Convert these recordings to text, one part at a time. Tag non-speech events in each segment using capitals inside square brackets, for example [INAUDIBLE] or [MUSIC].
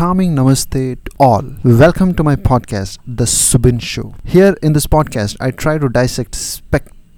charming namaste to all. Welcome to my podcast, The Subin Show. Here in this podcast, I try to dissect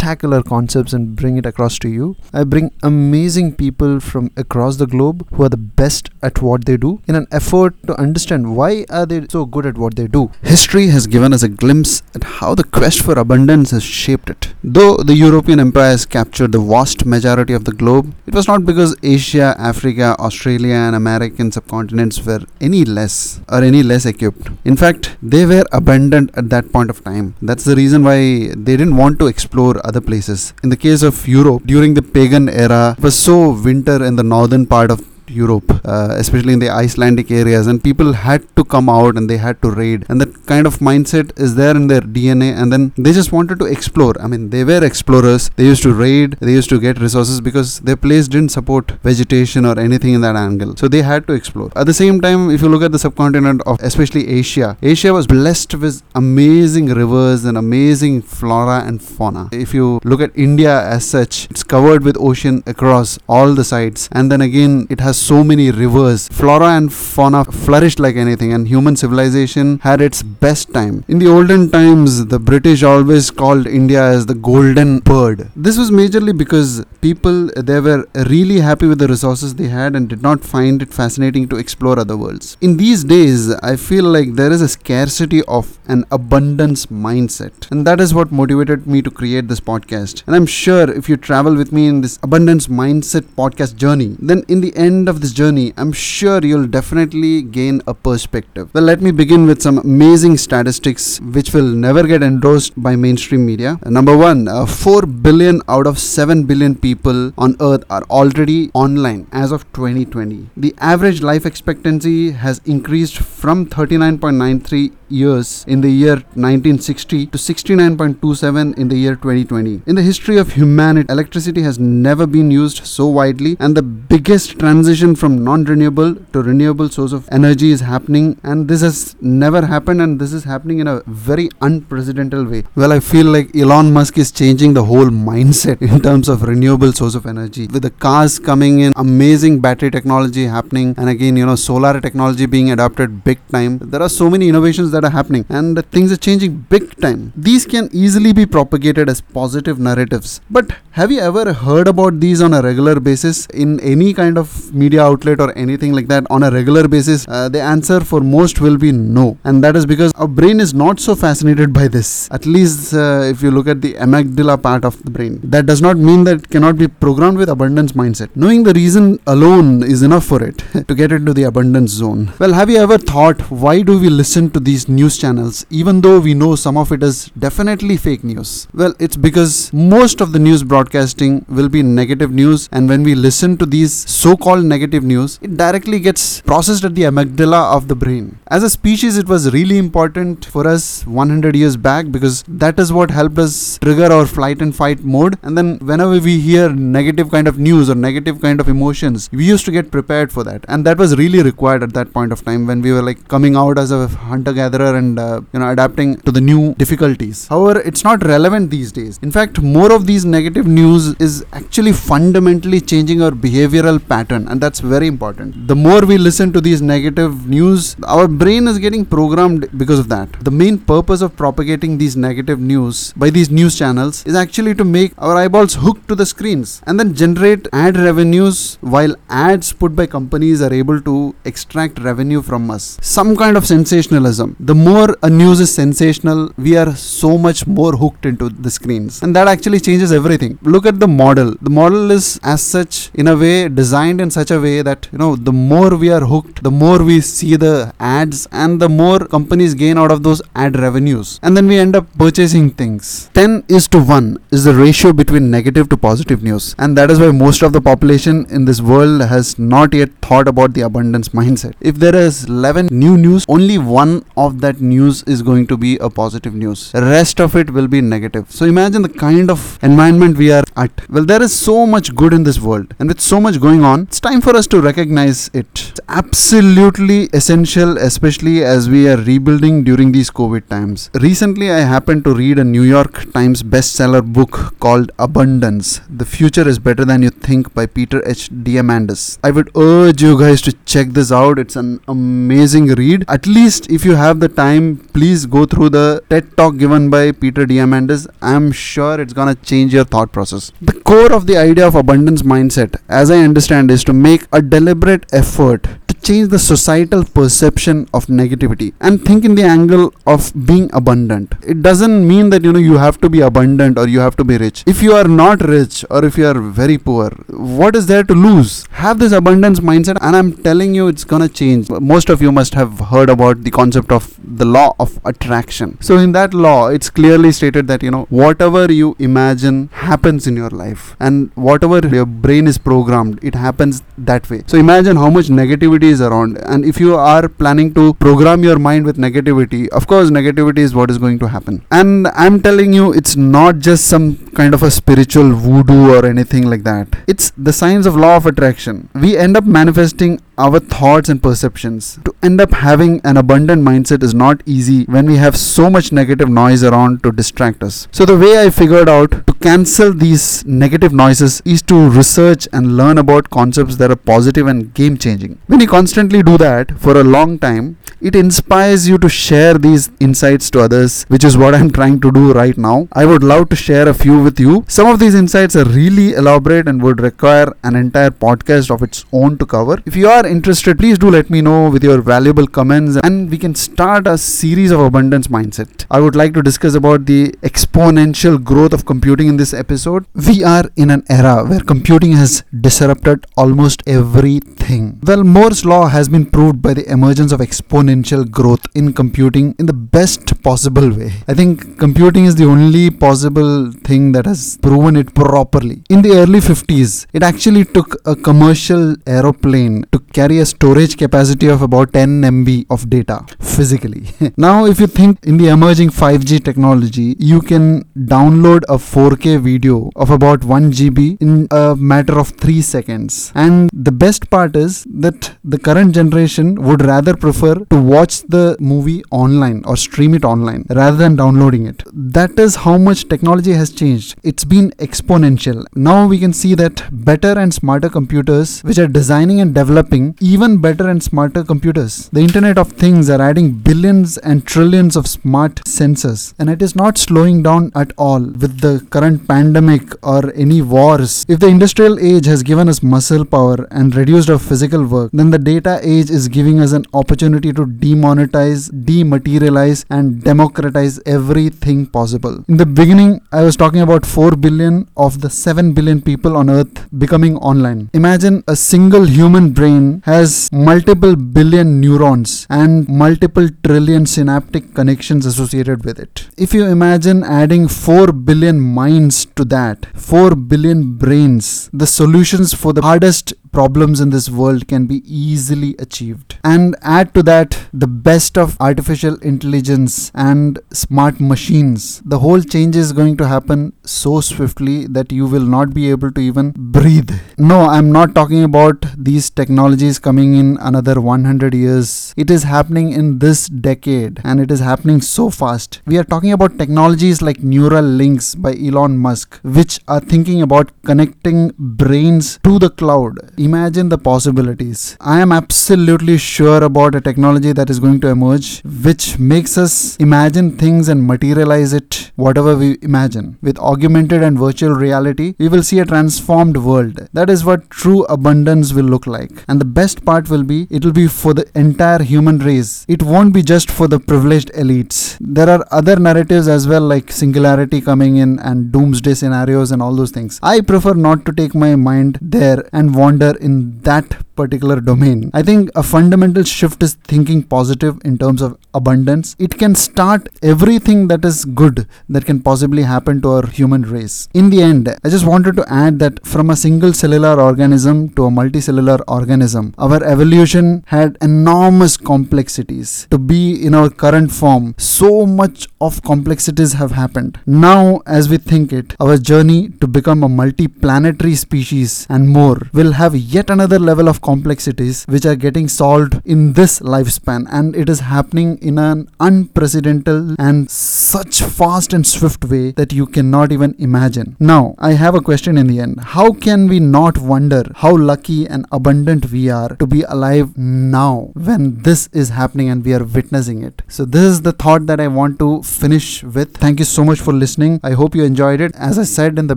spectacular concepts and bring it across to you. I bring amazing people from across the globe who are the best at what they do in an effort to understand why are they so good at what they do. History has given us a glimpse at how the quest for abundance has shaped it. Though the European empires captured the vast majority of the globe, it was not because Asia, Africa, Australia and American subcontinents were any less or any less equipped. In fact, they were abundant at that point of time. That's the reason why they didn't want to explore other places. In the case of Europe, during the pagan era, it was so winter in the northern part of Europe, uh, especially in the Icelandic areas, and people had to come out and they had to raid, and that kind of mindset is there in their DNA, and then they just wanted to explore. I mean, they were explorers. They used to raid. They used to get resources because their place didn't support vegetation or anything in that angle, so they had to explore. At the same time, if you look at the subcontinent of especially Asia, Asia was blessed with amazing rivers and amazing flora and fauna. If you look at India as such, it's covered with ocean across all the sides, and then again, it has so many rivers. Flora and fauna flourished like anything, and human civilization had its best time. In the olden times, the British always called India as the golden bird. This was majorly because people they were really happy with the resources they had and did not find it fascinating to explore other worlds. In these days, I feel like there is a scarcity of an abundance mindset, and that is what motivated me to create this podcast. And I'm sure if you travel with me in this abundance mindset podcast journey, then in the end of this journey, I'm sure you'll definitely gain a perspective. Well, let me begin with some amazing statistics which will never get endorsed by mainstream media. Number one, uh, 4 billion out of 7 billion people on earth are already online as of 2020. The average life expectancy has increased from 39.93 years in the year 1960 to 69.27 in the year 2020. In the history of humanity, electricity has never been used so widely, and the biggest transition from non renewable to renewable source of energy is happening, and this has never happened, and this is happening in a very unprecedented way. Well, I feel like Elon Musk is changing the whole mindset [LAUGHS] in terms of renewable source of energy. With the cars coming in, amazing battery technology happening, and again, you know, solar technology being adopted big time. There are so many innovations that that are happening and things are changing big time. These can easily be propagated as positive narratives. But have you ever heard about these on a regular basis in any kind of media outlet or anything like that on a regular basis? Uh, the answer for most will be no. And that is because our brain is not so fascinated by this. At least uh, if you look at the amygdala part of the brain. That does not mean that it cannot be programmed with abundance mindset. Knowing the reason alone is enough for it [LAUGHS] to get into the abundance zone. Well, have you ever thought why do we listen to these news channels, even though we know some of it is definitely fake news? Well, it's because most of the news broadcasting will be negative news, and when we listen to these so called negative news, it directly gets processed at the amygdala of the brain. As a species, it was really important for us 100 years back because that is what helped us trigger our flight and fight mode. And then, whenever we hear negative kind of news or negative kind of emotions, we used to get prepared for that, and that was really required at that point of time when we were like coming out as a hunter gatherer and uh, you know adapting to the new difficulties. However it's not relevant these days. In fact more of these negative news is actually fundamentally changing our behavioral pattern and that's very important. The more we listen to these negative news our brain is getting programmed because of that. The main purpose of propagating these negative news by these news channels is actually to make our eyeballs hooked to the screens and then generate ad revenues while ads put by companies are able to extract revenue from us. Some kind of sensationalism the more a news is sensational, we are so much more hooked into the screens. And that actually changes everything. Look at the model. The model is as such in a way designed in such a way that you know the more we are hooked, the more we see the ads and the more companies gain out of those ad revenues. And then we end up purchasing things. 10 is to 1 is the ratio between negative to positive news. And that is why most of the population in this world has not yet thought about the abundance mindset. If there is 11 new news, only one of that news is going to be a positive news. Rest of it will be negative. So imagine the kind of environment we are at. Well, there is so much good in this world, and with so much going on, it's time for us to recognize it. It's absolutely essential, especially as we are rebuilding during these COVID times. Recently, I happened to read a New York Times bestseller book called Abundance The Future is Better Than You Think by Peter H. Diamandis. I would urge you guys to check this out. It's an amazing read. At least if you have the time, please go through the TED talk given by Peter Diamandis. I'm sure it's gonna change your thought process. The core of the idea of abundance mindset, as I understand, is to make a deliberate effort change the societal perception of negativity and think in the angle of being abundant. It doesn't mean that you know you have to be abundant or you have to be rich. If you are not rich or if you are very poor, what is there to lose? Have this abundance mindset, and I'm telling you, it's gonna change. Most of you must have heard about the concept of the law of attraction. So, in that law, it's clearly stated that you know whatever you imagine happens in your life, and whatever your brain is programmed, it happens that way. So, imagine how much negativity is around, and if you are planning to program your mind with negativity, of course, negativity is what is going to happen. And I'm telling you, it's not just some kind of a spiritual voodoo or anything like that. It's the science of law of attraction. We end up manifesting our thoughts and perceptions. To end up having an abundant mindset is not easy when we have so much negative noise around to distract us. So, the way I figured out to cancel these negative noises is to research and learn about concepts that are positive and game changing. When you constantly do that for a long time, it inspires you to share these insights to others, which is what I'm trying to do right now. I would love to share a few with you. Some of these insights are really elaborate and would require an entire podcast of its own to cover. If you are interested, please do let me know with your valuable comments and we can start a series of abundance mindset. I would like to discuss about the exponential growth of computing in this episode. We are in an era where computing has disrupted almost everything. Well, Moore's law has been proved by the emergence of exponential growth in computing in the best possible way. I think computing is the only possible thing that has proven it properly. In the early 50s, it actually took a commercial aeroplane to carry a storage capacity of about 10 MB of data physically. [LAUGHS] now, if you think in the emerging 5G technology, you can download a 4K video of about 1 GB in a matter of 3 seconds. And the best part is that the current generation would rather prefer to watch the movie online or stream it online rather than downloading it. That is how much technology has changed. It's been exponential. Now we can see that better and smarter computers, which are designing and developing even better and smarter computers. The Internet of Things are adding billions and trillions of smart sensors, and it is not slowing down at all with the current pandemic or any wars. If the industrial age has given us muscle power and reduced our physical work, then the data age is giving us an opportunity to demonetize, dematerialize, and democratize everything possible. In the beginning, I was talking about 4 billion of the 7 billion people on earth becoming online. Imagine a single human brain has multiple billion neurons and multiple trillion synaptic connections associated with it. If you imagine adding 4 billion minds to that, 4 billion brains, the solutions for the hardest problems in this world can be easily achieved. And add to that the best of artificial intelligence and smart machines. The whole change is going to happen so swiftly that you will not be able to even breathe. No, I'm not talking about these technologies coming in another 100 years. It is happening in this decade and it is happening so fast. We are talking about technologies like neural links by Elon Musk, which are thinking about connecting brains to the cloud imagine the possibilities. I am absolutely sure about a technology that is going to emerge which makes us imagine things and materialize it whatever we imagine. With augmented and virtual reality, we will see a transformed world. That is what true abundance will look like. And the best part will be it will be for the entire human race. It won't be just for the privileged elites. There are other narratives as well like singularity coming in and doomsday scenarios and all those things. I prefer not to take my mind there and wander in that particular domain. I think a fundamental shift is thinking positive in terms of abundance. It can start everything that is good that can possibly happen to our human race. In the end, I just wanted to add that from a single cellular organism to a multicellular organism, our evolution had enormous complexities. To be in our current form, so much of complexities have happened. Now, as we think it, our journey to become a multi planetary species and more will have yet another level of complexities which are getting solved in this lifespan and it is happening in an unprecedented and such fast and swift way that you cannot even imagine. Now, I have a question in the end. How can we not wonder how lucky and abundant we are to be alive now when this is happening and we are witnessing it? So, this is the thought that I want to finish with. Thank you so much for listening. I hope you enjoyed it. As I said in the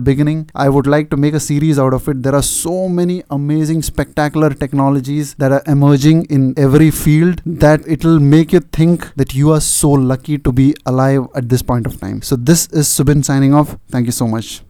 beginning, I would like to make a series out of it. There are so many amazing, spectacular technologies that are emerging in every field that it'll make you think that you are so lucky to be alive at this point of time. So, this is Subin signing off. Thank you so much.